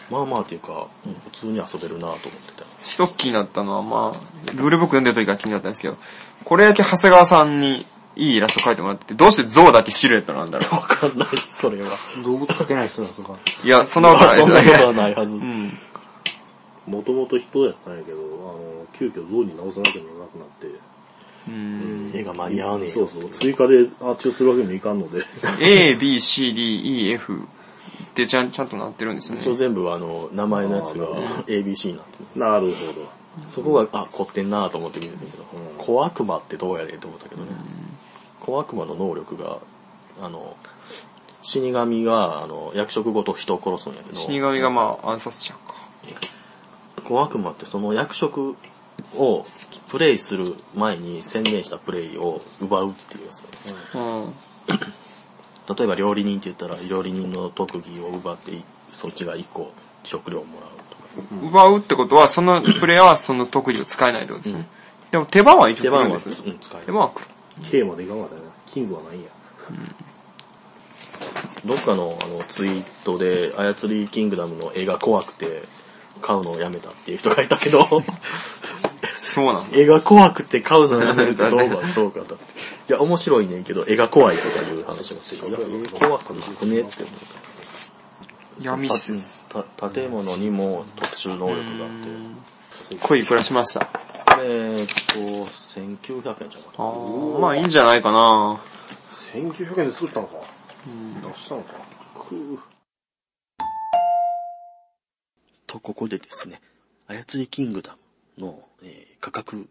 まあまあっていうか、うん普通に遊べるなと思ってた。一つ気になったのは、まあ、ルールブック読んでる時から気になったんですけど、これだけ長谷川さんにいいイラスト描いてもらってて、どうして象だけシルエットなんだろわかんない、それは。動物描けない人だとか。う。いや、そんなことないですそんなことは。ないはず。うん。もともと人やったんやけど、あの、急遽象に直さなきゃいけなくなって。うん。絵が間に合わねえよそうそう。追加で発注するわけにもいかんので。A, B, C, D, E, F ってちゃんちゃんとなってるんですよ一応ね。全部あの、名前のやつが ABC になってる。なるほど。そこが、あ、凝ってんなと思って見てたけど、小悪魔ってどうやねんと思ったけどね。小悪魔の能力が、あの、死神が、あの、役職ごと人を殺すんやけど、死神がまあ暗殺者か。小悪魔ってその役職をプレイする前に宣言したプレイを奪うっていうやつだねうん。例えば料理人って言ったら、料理人の特技を奪って、そっちが一個食料をもらうとか。奪うってことは、そのプレイヤーはその特技を使えないってことですね。でも手番は一応来手番は、るんですね。うん、使える。手番は来る。K までいかんかったよな。キングはないんや。どっかのあのツイートで、操りキングダムの絵が怖くて、買うのをやめたっていう人がいたけど、そうなんだ。絵が怖くて買うのをやめるかどうかどうかと。いや、面白いねんけど、絵が怖いとかいう話もしてる。いや、絵怖くなくねって思った。闇説。た建物にも特殊能力があって。濃いくらしました。これ、えっと、1900円じゃなかったあーまあいいんじゃないかな1900円で作ったのか。出したのか。くぅと、ここでですね、操りキングダムの、えー価格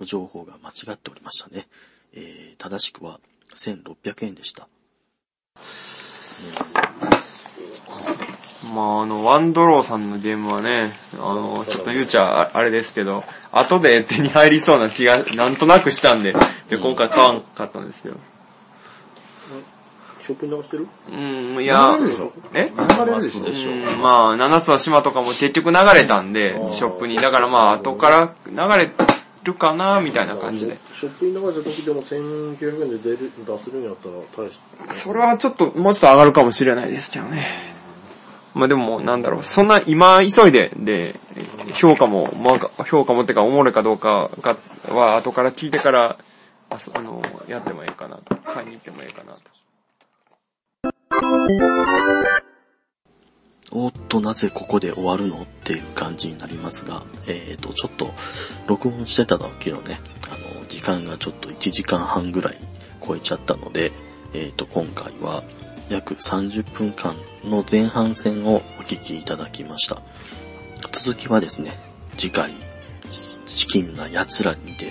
の情報が間違っておりましたね。えー正しくは1600円でした。まああの、ワンドローさんのゲームはね、あの、ちょっと言うちゃあれですけど、後で手に入りそうな気がなんとなくしたんで、で今回買わんかったんですよ。ショップに流してる？うん、いや、え流れるでしょ？でしょ？うんまあ、七つの島とかも結局流れたんで、ショップに。だからまあ、後から流れるかな、みたいな感じで。ショップに流した時でも1900円で出る出せるんやったら大して。それはちょっと、もうちょっと上がるかもしれないですけどね。まあでも、なんだろう、そんな今急いで、で、評価も、まあ、評価もってか、おもろいかどうかが、は後から聞いてから、あそあの、やってもいいかなと。買いに行ってもいいかなと。おっと、なぜここで終わるの？っていう感じになりますが、えーと、ちょっと、録音してた時のね、あの、時間がちょっと1時間半ぐらい超えちゃったので、えーと、今回は約30分間の前半戦をお聞きいただきました。続きはですね、次回、チキンな奴らにて、え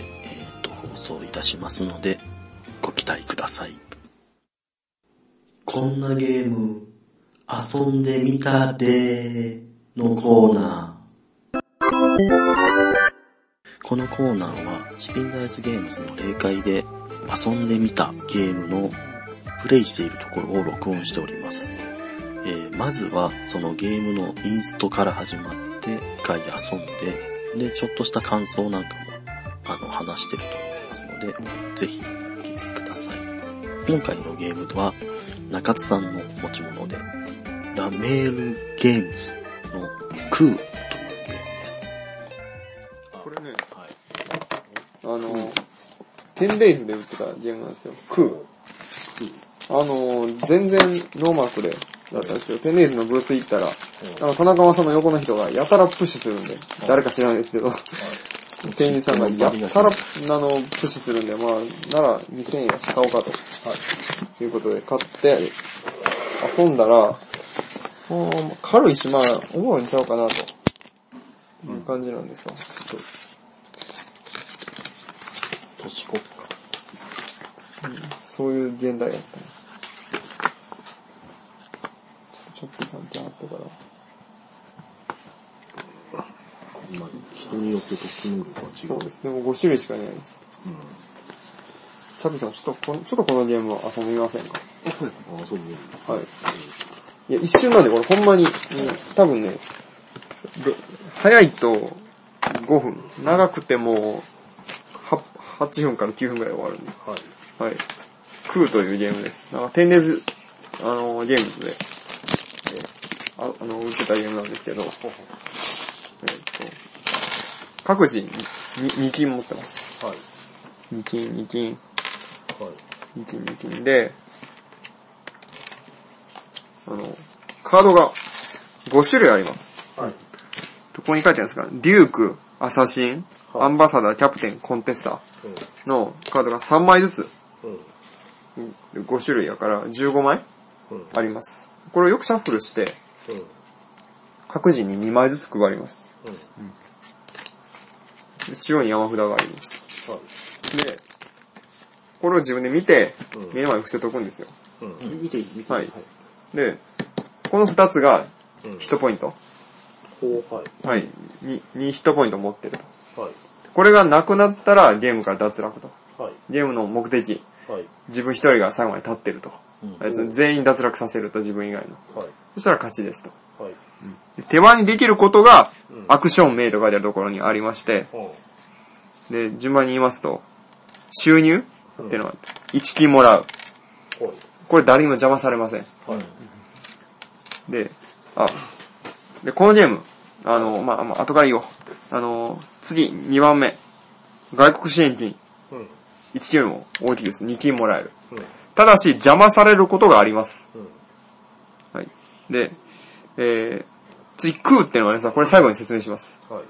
ーと、放送いたしますので、ご期待ください。こんなゲーム、遊んでみたでのコーナー。このコーナーは、チキンダイスゲームズの例会で遊んでみたゲームのプレイしているところを録音しております。えーまずはそのゲームのインストから始まって、一回遊んで、で、ちょっとした感想なんかも、あの、話してると思いますので、ぜひお聞きください。今回のゲームは、中津さんの持ち物で、ラメールゲームズのクーというゲームです。これね、はい。あの、10days で売ってたゲームなんですよ。クー。あの、全然ノーマークで、だったんですけど、テンデイズのブース行ったら、あの、田中さんの横の人がやたらプッシュするんで、誰か知らないですけど、店員さんがやたら、あの、プッシュするんで、まあ、なら2000円やし買おうかと。ということで買って、遊んだら、うん軽いし、まあ、おもろいんちゃうかなと。いう感じなんですよ。ちょっ都市国家。とそういう現代やったね。ちょっとさんってあったから。まあ、人によって特殊能力は違う。そうです。でも5種類しかいないです。チャッピーさん、ちょっとこの、ちょっとこのゲームを遊びませんか？あ、そう見える。はい。いや、一瞬なんで、これほんまに、うん多分ね、で早いと5分、長くてもは8分から9分くらいで終わるんで。はい。はい。クーというゲームです。なんか、テンデズ、あの、ゲームズで、えーああの、売ってたゲームなんですけど、えっと、各自に2金持ってます。はい。2金、2金、はい。2金、2金で、あの、カードが5種類あります。はい。どこに書いてあるんですか？デューク、アサシン、はいアンバサダー、キャプテン、コンテッサーのカードが3枚ずつ、うん。うん。5種類やから15枚うん。あります。これをよくシャッフルして、うん。各自に2枚ずつ配ります。うん。で中央に山札があります。はい。で、これを自分で見てうん、目の前に伏せとくんですよ。うん。見ていい見ていいはいで、この2つがうん。1ポイント。はい。はい。に、に1ポイント持ってると。はい。これがなくなったらゲームから脱落と。はい。ゲームの目的、はい。自分一人が最後まで立ってると。うんあいつ全員脱落させると自分以外の。はい。そしたら勝ちですと。はい。で手番にできることがうん、アクション名と書いてあるところにありまして、ほで、順番に言いますと、収入っていうのは、1金もらう。これ誰にも邪魔されません。はい。で、あ、で、このゲーム、あの、まあ、まあ、後から言おう。あの、次、2番目。外国支援金。うん。1金も大きいです。2金もらえる。うん。ただし、邪魔されることがあります。うん。はい。で、えー、次、空っていうのはね、これ最後に説明します。は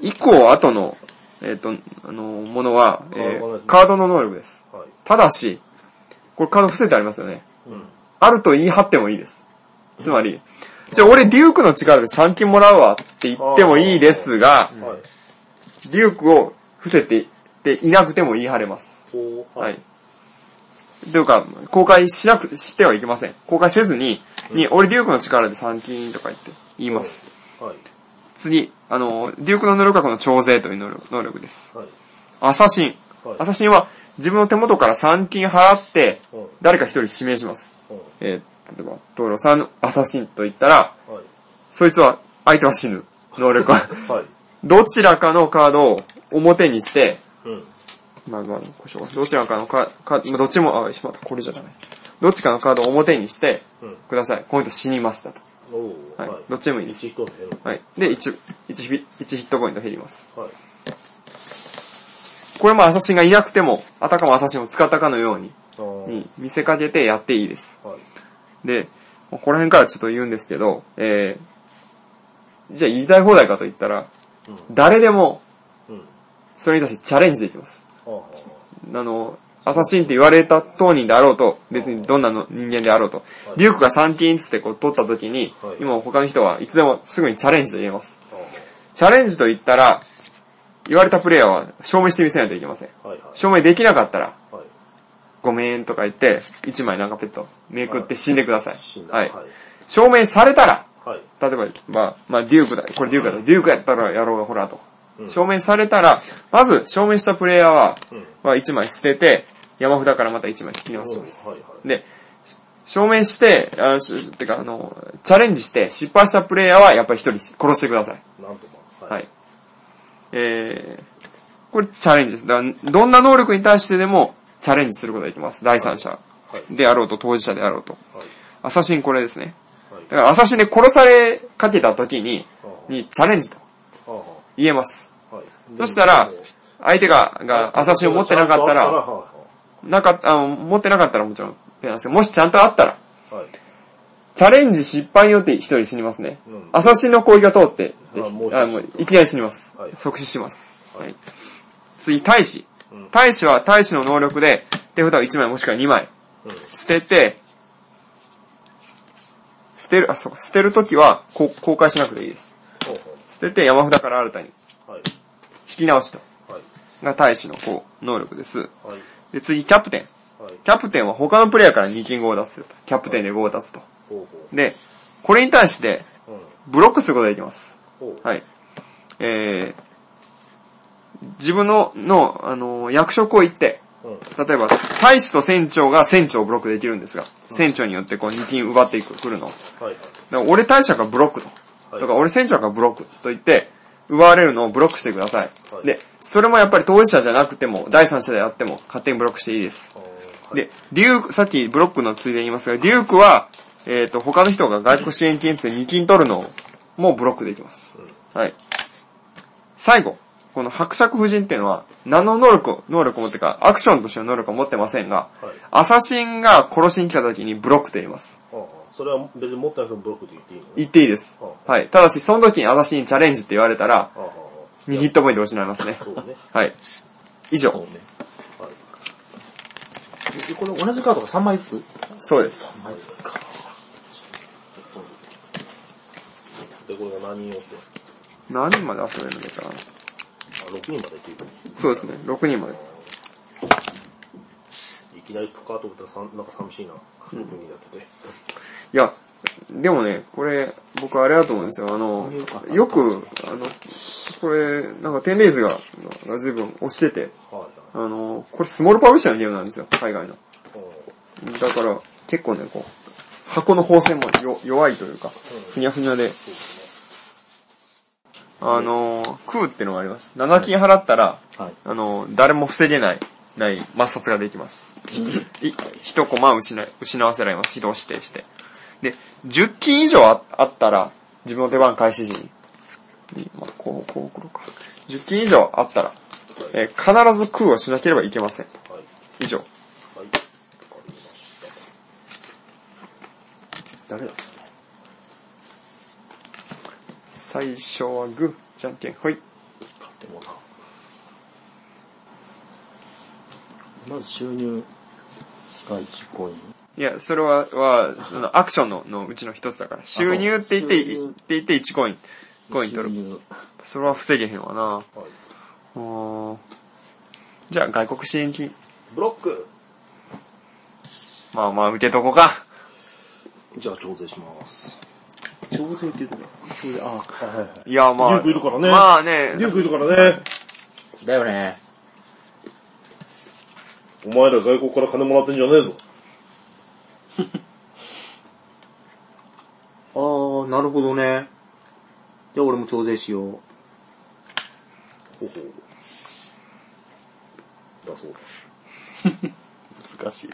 い。以降、後の、えっ、と、あの、ものは、えーカードの能力です。はい。ただし、これカード伏せてありますよね。うん。あると言い張ってもいいです。つまり、じゃあ俺デュークの力で3金もらうわって言ってもいいですが、はい。デュークを伏せてていなくても言い張れます。はい。。というか、公開しなく、してはいけません。公開せずに、に、俺デュークの力で3金とか言って言います。はい。次、あの、デュークの能力はこの徴税という能力能力です。はい。アサシン。はい。アサシンは自分の手元から3金払って、うん。誰か一人指名します。うん。えー、例えば、道路さんのアサシンと言ったら、はい。そいつは、相手は死ぬ。能力は。はい。どちらかのカードを表にして、うん。まあまあ、どちらかのカカまあどっちも、あ、しまった、これじゃダメ。どっちかのカードを表にしてうん。ください。この人死にましたと。はい。はい。どっちでもいいです一。個減る。はい。で、1、1ヒ1ヒットポイント減ります。はい。これもアサシンがいなくても、あたかもアサシンを使ったかのように、あーに見せかけてやっていいです。はい。で、ここら辺からちょっと言うんですけど、えー、じゃあ言いたい放題かと言ったら、うん。誰でも、うん。それに対してチャレンジできます。ああ。あの、アサシンって言われた当人であろうと、別にどんなの人間であろうと、はいリュウクが3金つってこう取った時に、はい今他の人はいつでもすぐにチャレンジと言えます。あチャレンジと言ったら、言われたプレイヤーは証明してみせないといけません。証明できなかったら、はい。ごめんとか言って、1枚なんかペットめくって死んでください。はい。はい。証明されたら、はい。例えば、まあ、まあ、デュークだ。これデュークだ。デュークやったらやろうがほらと。うん証明されたら、まず、証明したプレイヤーは、うん。まあ、1枚捨てて、山札からまた1枚引き直します。はい。はい。で、証明して、あしてか、あの、チャレンジして失敗したプレイヤーはやっぱり1人殺してください。なんとも。はい。えー、これチャレンジです。だからどんな能力に対してでもチャレンジすることができます。第三者はい。であろうと当事者であろうと。はい。アサシンこれですね。はい。だからアサシンで殺されかけた時に、あにチャレンジと言えます。あ。はい。そしたら相手が、がアサシンを持ってなかったら、はなかった、あの持ってなかったらもちろんペアなんですけど、もしちゃんとあったら、い。はい。チャレンジ失敗によって一人死にますね。うんアサシンの攻撃が通って、あもういきなり死にます。はい即死します。はいはい次、大使うん。大使は大使の能力で手札を1枚もしくは2枚うん。捨てて、捨てる、あ、そうか、捨てるときはこう公開しなくていいです。ほうほ捨てて山札から新たにう。はい。引き直しと。はい。が大使のこう、能力です。はい。で、次、キャプテン。はい。キャプテンは他のプレイヤーから2金5を出すと。キャプテンで5を出すと。で、これに対して。ブロックすることができます。はい。えー、自分の、の、あのー役職を言って、うん。例えば、大使と船長が船長をブロックできるんですが、船長によってこう2金奪っていく、くるの。だかはい。ら俺大使がブロックと。はいとか俺船長がブロックと言って、奪われるのをブロックしてください。はいで、それもやっぱり当事者じゃなくても、第三者であっても、勝手にブロックしていいです。はい。で、デューク、さっきブロックのついでに言いますが、デュークは、えっ、と、他の人が外国支援金数で2金取るのを、もうブロックできます。はい。最後、この伯爵夫人っていうのは、何の能力を、能力を持ってか、アクションとしての能力を持ってませんが、はい。アサシンが殺しに来た時にブロックと言います。それは別に持ってない人もブロックで言っていいの？言っていいです。ははい。ただし、その時にアサシンにチャレンジって言われたら、あはあはあ2ヒットポイント失いますね。そうね。はい。以上。そうね。はい。これ同じカードが3枚ずつ？そうです。枚ずつか。で、これが何人おって何人まで遊べるのかなあ、6人までっていうそうですね。6人まで。いきなりプカーと思ったらさんなんか寂しいな。6人やってて。いや、でもね、これ、僕あれだと思うんですよ。あの、よく、あの、これ、なんか、テンデイズが、が随分押してて、はいあの、これスモールパブリッシャーのゲームなんですよ、海外の。はい。だから、結構ね、こう、箱の縫製もよ弱いというか、ふにゃふにゃで。あの、クーってのがあります。7金払ったら、はい。あの、誰も防げない、ない抹殺ができます。い一コマ失い、失わせられます。人を指定して。で、10金以上ああったら、自分の手番開始時に、まあ、こう、こう送ろうか。10金以上あったら、えー必ず空をしなければいけません。以上。誰だ？最初はグー、じゃんけん、ほい。まず収入が1コイン。いや、それは、は、そのアクションののうちの一つだから。収入って言って、言って言って1コイン。コイン取る。それは防げへんわな。はい。じゃあ外国支援金。ブロックまあまあ受けとこうか。じゃあ調整します。調整って言うとね。調整、あはいはい。いやまあ。デュークいるからねまあね。デュークいるからね。だよね。お前ら外国から金もらってんじゃねえぞ。あー、なるほどね。じゃあ俺も調整しよう。ほほう。だそうだ。難しい。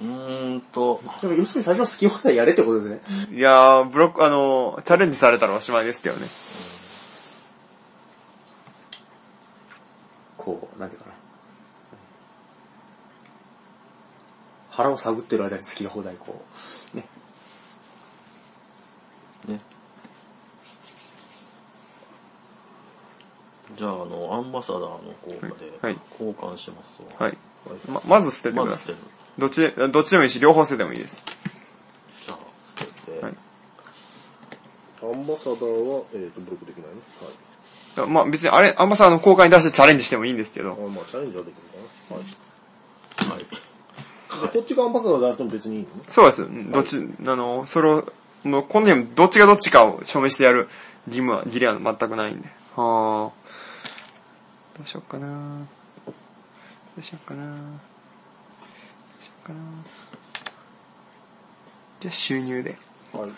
うーんと、でも要するに最初は好き放題やれってことですね。いやー、ブロック、あの、チャレンジされたらおしまいですけどね。こう、なんていうかな。腹を探ってる間に好きな放題こう、ね。ね。じゃあ、あの、アンバサダーの効果ではい交換しますわ。はい。ま、まず捨ててください。まず捨てる。どっちで、どっちでもいいし、両方捨ててもいいです。じゃあ、捨てて。はいアンバサダーは、えっ、と、ブロックできないね。はい。まあ別にあれ、あんまさあの交換に出してチャレンジしてもいいんですけど。あまあ、チャレンジはできるかな。はい。はい。でこっちがアンバサダーであっても別にいいの？ね。そうです。うんどっち、あの、それを、もうこのゲームどっちがどっちかを証明してやる義務は、義理は全くないんで。はあ。どうしよっかなどうしよっかなどうしよっかなじゃあ収入で。はい。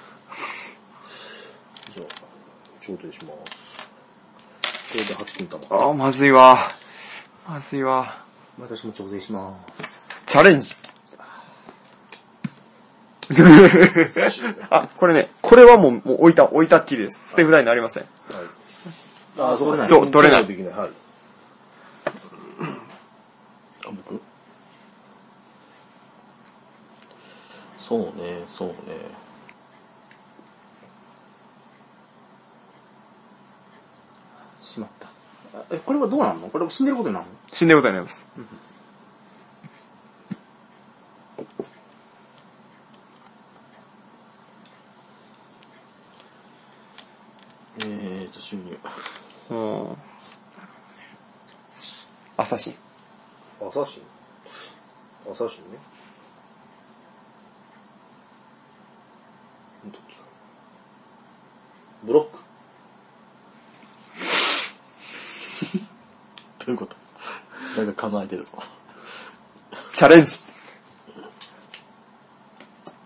じゃあ、調整します。これで8金玉。ああ、まずいわ。まずいわ。私も調整します。チャレンジ。あ、これね、これはもう、もう置いた、置いたっきりです。捨て札になりません。あ、そうか。そう取れないできない。はい。あ、僕？そうね、そうね。しまった。え、これはどうなんの？これも死んでることになるの？死んでることになります。えーと、収入。うん。アサシン。アサシン？アサシンね。どっちか。ブロック。どういうこと？なんか構えてるぞ。チャレンジ。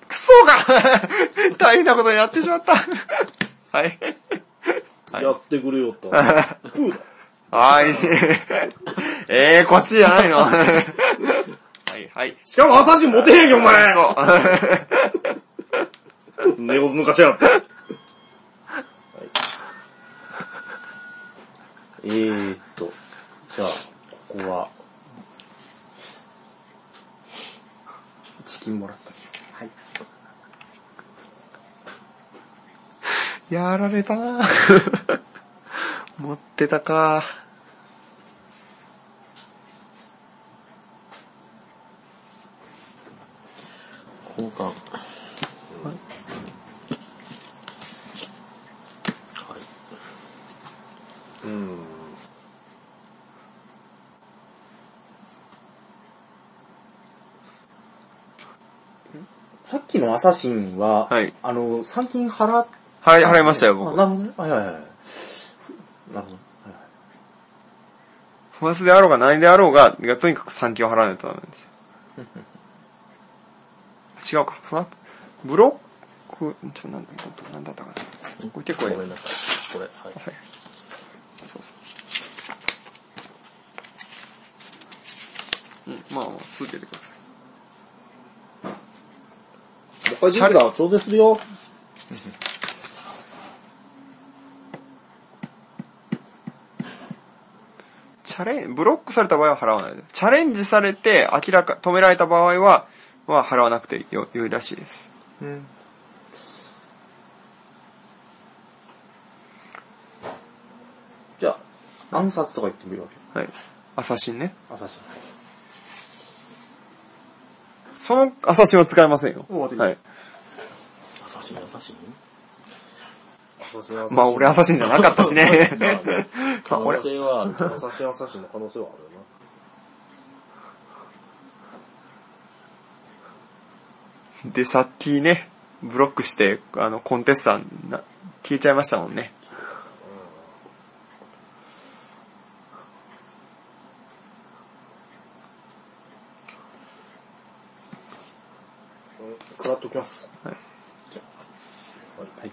クソが 大変なことになってしまった。はい。はいやってくれよった。食うだ。はい。えー、こっちじゃないの？はい、はい。しかもアサシン持てへんけ、お前。寝を抜かしやがって。えーっと、じゃあ、ここは、チキンもらった。はい。やられたな 持ってたか。交換。はい。うん。さっきのアサシンは、はいあの、参金払っはい、払いましたよ、あ僕。なるほどね。はいはいはい。なるほど。はいはい不発であろうが何であろうが、とにかく3金を払わないとダメなんですよ。違うか、不発、ブロック、ちょ、なんだ、なんだったかな。これ結構ねごめんなさい。これ、はい。はい。そうそう。うん、まあ、まあ、続けてください。もう一回ジグだ、調整するよ。チャレン、ブロックされた場合は払わないで。チャレンジされて明らか、止められた場合は、は払わなくてよ、良いらしいです。うん。じゃあ、暗殺とか言ってみるわけ。はい。アサシンね。アサシン。そのアサシンは使えませんよ。はい。アサシン、アサシンまあ、俺アサシンじゃなかったしね。可能性はアサシンアサシンの可能性はあるよで、さっきね、ブロックして、あの、コンテスターな、消えちゃいましたもんね。な。うん食らっておきます。はいじゃあ。はい。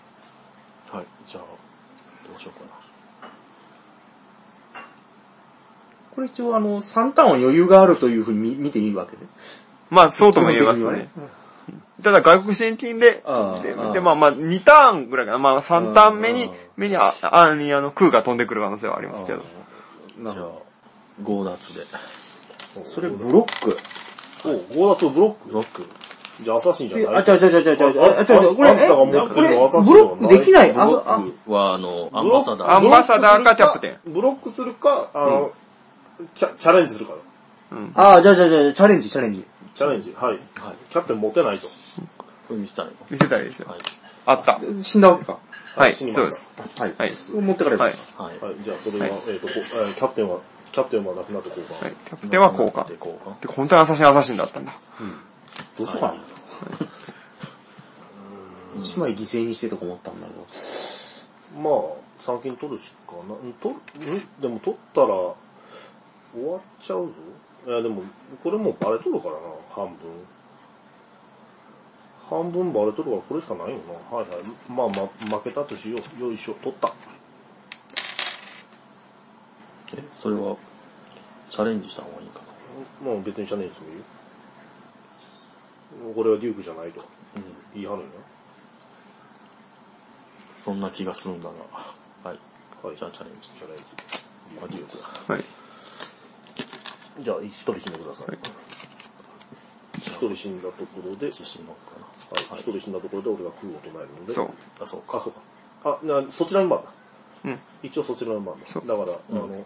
はい。じゃあ、どうしようかな。これ一応あの、3ターンは余裕があるというふうに見見ていいわけで。まあ、そうとも言えますね。ただ、外国新金で、で、まあまあ、2ターンぐらいかな。まあ、3ターン目に目に、あ、あに、あの、空が飛んでくる可能性はありますけど。なるほじゃあ、ゴーツで。ど。それブロック。おゴーダとブロックブロック。じゃあ、アサシンじゃない？あ、ちゃうちゃうちゃうちゃうう。あ、う。これ、これ、ブロックできない？ブロックは、あの、アンバサダー。アンバサダーかキャプテン。ブロックするか、あの、チャレンジするかうん。ああ、じゃあじゃあじゃ、チャレンジ、チャレンジ。チャレンジ、はい。キャプテン持てないと。これ見せたい。見せたいですよ。あった。死んだわけか。はい、そうです。はい。はい。持ってかれば。はい。じゃあ、それは、えっと、キャプテンは、キャプテンはなくなってこうか。はい、キャプテンはこうか。で、本当にアサシンアサシンだったんだ。うん。どうしようかな。一枚犠牲にしてとか思ったんだけど。まあ、参金取るしかな。んとんでも取ったら、終わっちゃうぞ。いや、でも、これもうバレとるからな、半分。半分バレとるからこれしかないよな。はいはい。まあまあ、負けたとしよう。よいしょ、取った。え、それは、チャレンジした方がいいかな？もう別にチャレンジしてもいいよ。これはデュークじゃないと。うん。言い張るんや。そんな気がするんだが。はい。はい。じゃあチャレンジ。チャレンジ。あ、デュークだ。はい。じゃあ、一人死んでください。一人死んだところで、自信のかな。一人死んだところで俺が空を唱えるので。そう。あ、そうか。あ、そうか。あ、なそちらの番だ。うん。一応そちらの番だ。そうだから、あの、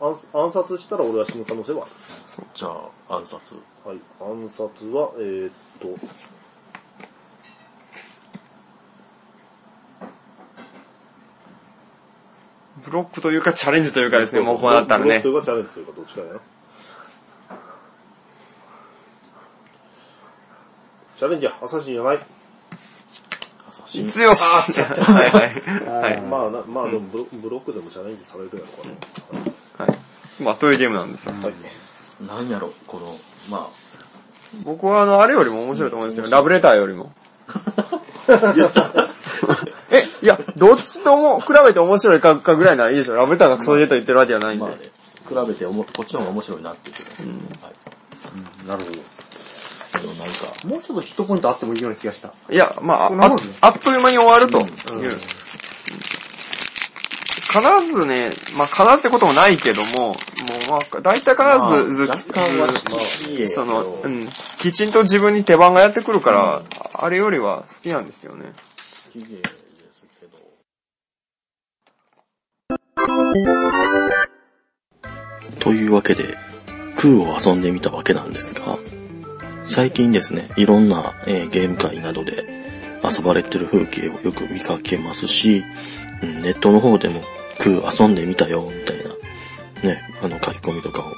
暗暗殺したら俺は死ぬ可能性はあじゃあ、暗殺。る。はい。暗殺は、えー、っと、ブロックというかチャレンジというかですね、もうこうなったらねブ。ロックがチャレンジというかどっちかだよ。チャレンジや、アサシンじゃない。アサシン。強し。はいはい。はい。まあな、まあでもブロックでもチャレンジされるやろうかな。はい。まあ、というゲームなんですよ。はい。なんやろ、この、ま僕はあの、あれよりも面白いと思うんですよ。ラブレターよりも。え、いや、どっちとも比べて面白いかかぐらいならいいでしょ。ラブレターがクソジェット言ってるわけじゃないあ、んで。まあね、比べておもこっちの方が面白いなっていうけど。はい。なるほど。でもなんか、もうちょっとヒットポイントあってもいいような気がした。いや、まあ、ああっという間に終わるという。必ずね、まあ必ずってこともないけども、もうまあ、大体必ず、ずまあその、うん、きちんと自分に手番がやってくるから、あれよりは好きなんですよね。綺麗ですけど。というわけで、空を遊んでみたわけなんですが、最近ですね、いろんな、えーゲーム会などで遊ばれてる風景をよく見かけますし、うんネットの方でも空遊んでみたよ、みたいな、ね、あの書き込みとかを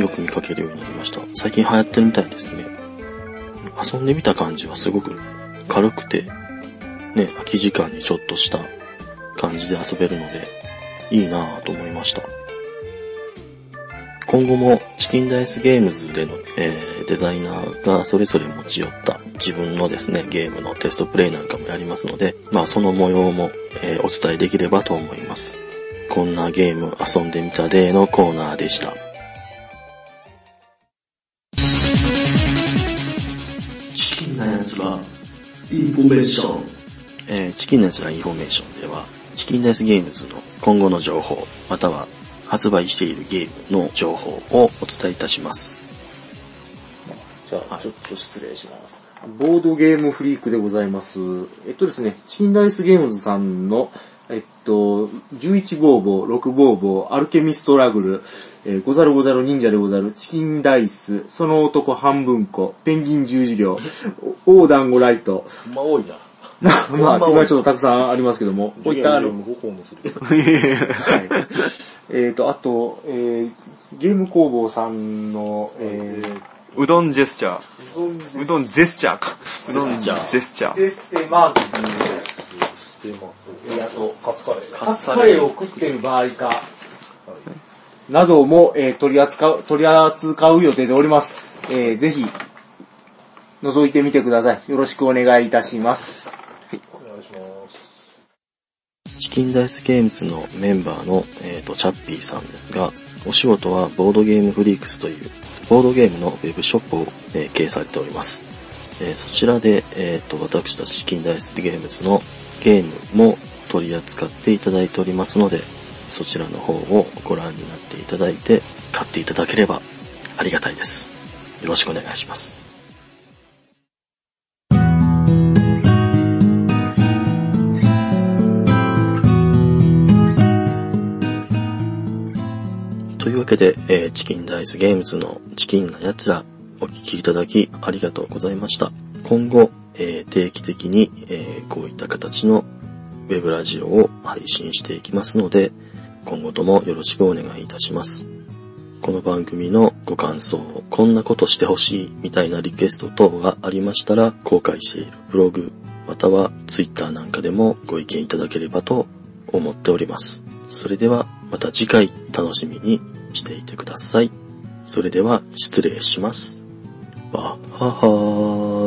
よく見かけるようになりました。最近流行ってるみたいですね。遊んでみた感じはすごく軽くて、ね、空き時間にちょっとした感じで遊べるので、いいなぁと思いました。今後もチキンダイスゲームズでの、えーデザイナーがそれぞれ持ち寄った自分のですね、ゲームのテストプレイなんかもやりますので、まあその模様も、えーお伝えできればと思います。こんなゲーム遊んでみた例のコーナーでした。チキンなやつら、インフォメーション。えーチキンのやつらインフォメーションでは、チキンダイスゲームズの今後の情報、または発売しているゲームの情報をお伝えいたします。じゃあ、ちょっと失礼します。ボードゲームフリークでございます。えっとですね、チキンダイスゲームズさんの、えっと、11ボーボー、6ボーボー、アルケミストラグル、えーござるござる忍者でござる、チキンダイス、その男半分こ、ペンギン十字両、おオーダンゴライト、ま多いな。まあ、今日ちょっとたくさんありますけども、こういったあの、5本もする。はい。えっと、あと、えー、ゲーム工房さんの、えうどんジェスチャー。ー、うどんゼスチャーか。うどんジェスチャー。エステマー。クテーマえーあと、カツカレー。カツカレーを食ってる場合か、なども、えー取り扱う、取り扱う予定でおります。えーぜひ、覗いてみてください。よろしくお願いいたします。お願いします。チキンダイスゲームズのメンバーの、えーと、チャッピーさんですが、お仕事はボードゲームフリークスという、ボードゲームのウェブショップを、えー経営されております。えーそちらで、えーと、私たちチキンダイスゲームズのゲームも取り扱っていただいておりますので、そちらの方をご覧になっていただいて、買っていただければありがたいです。よろしくお願いします。というわけで、えーチキンダイスゲームズのチキンな奴らお聞きいただきありがとうございました。今後、えー定期的に、えーこういった形のウェブラジオを配信していきますので、今後ともよろしくお願いいたします。この番組のご感想、こんなことしてほしいみたいなリクエスト等がありましたら、公開しているブログ、またはツイッターなんかでもご意見いただければと思っております。それではまた次回楽しみにしていてください。それでは失礼します。わははー。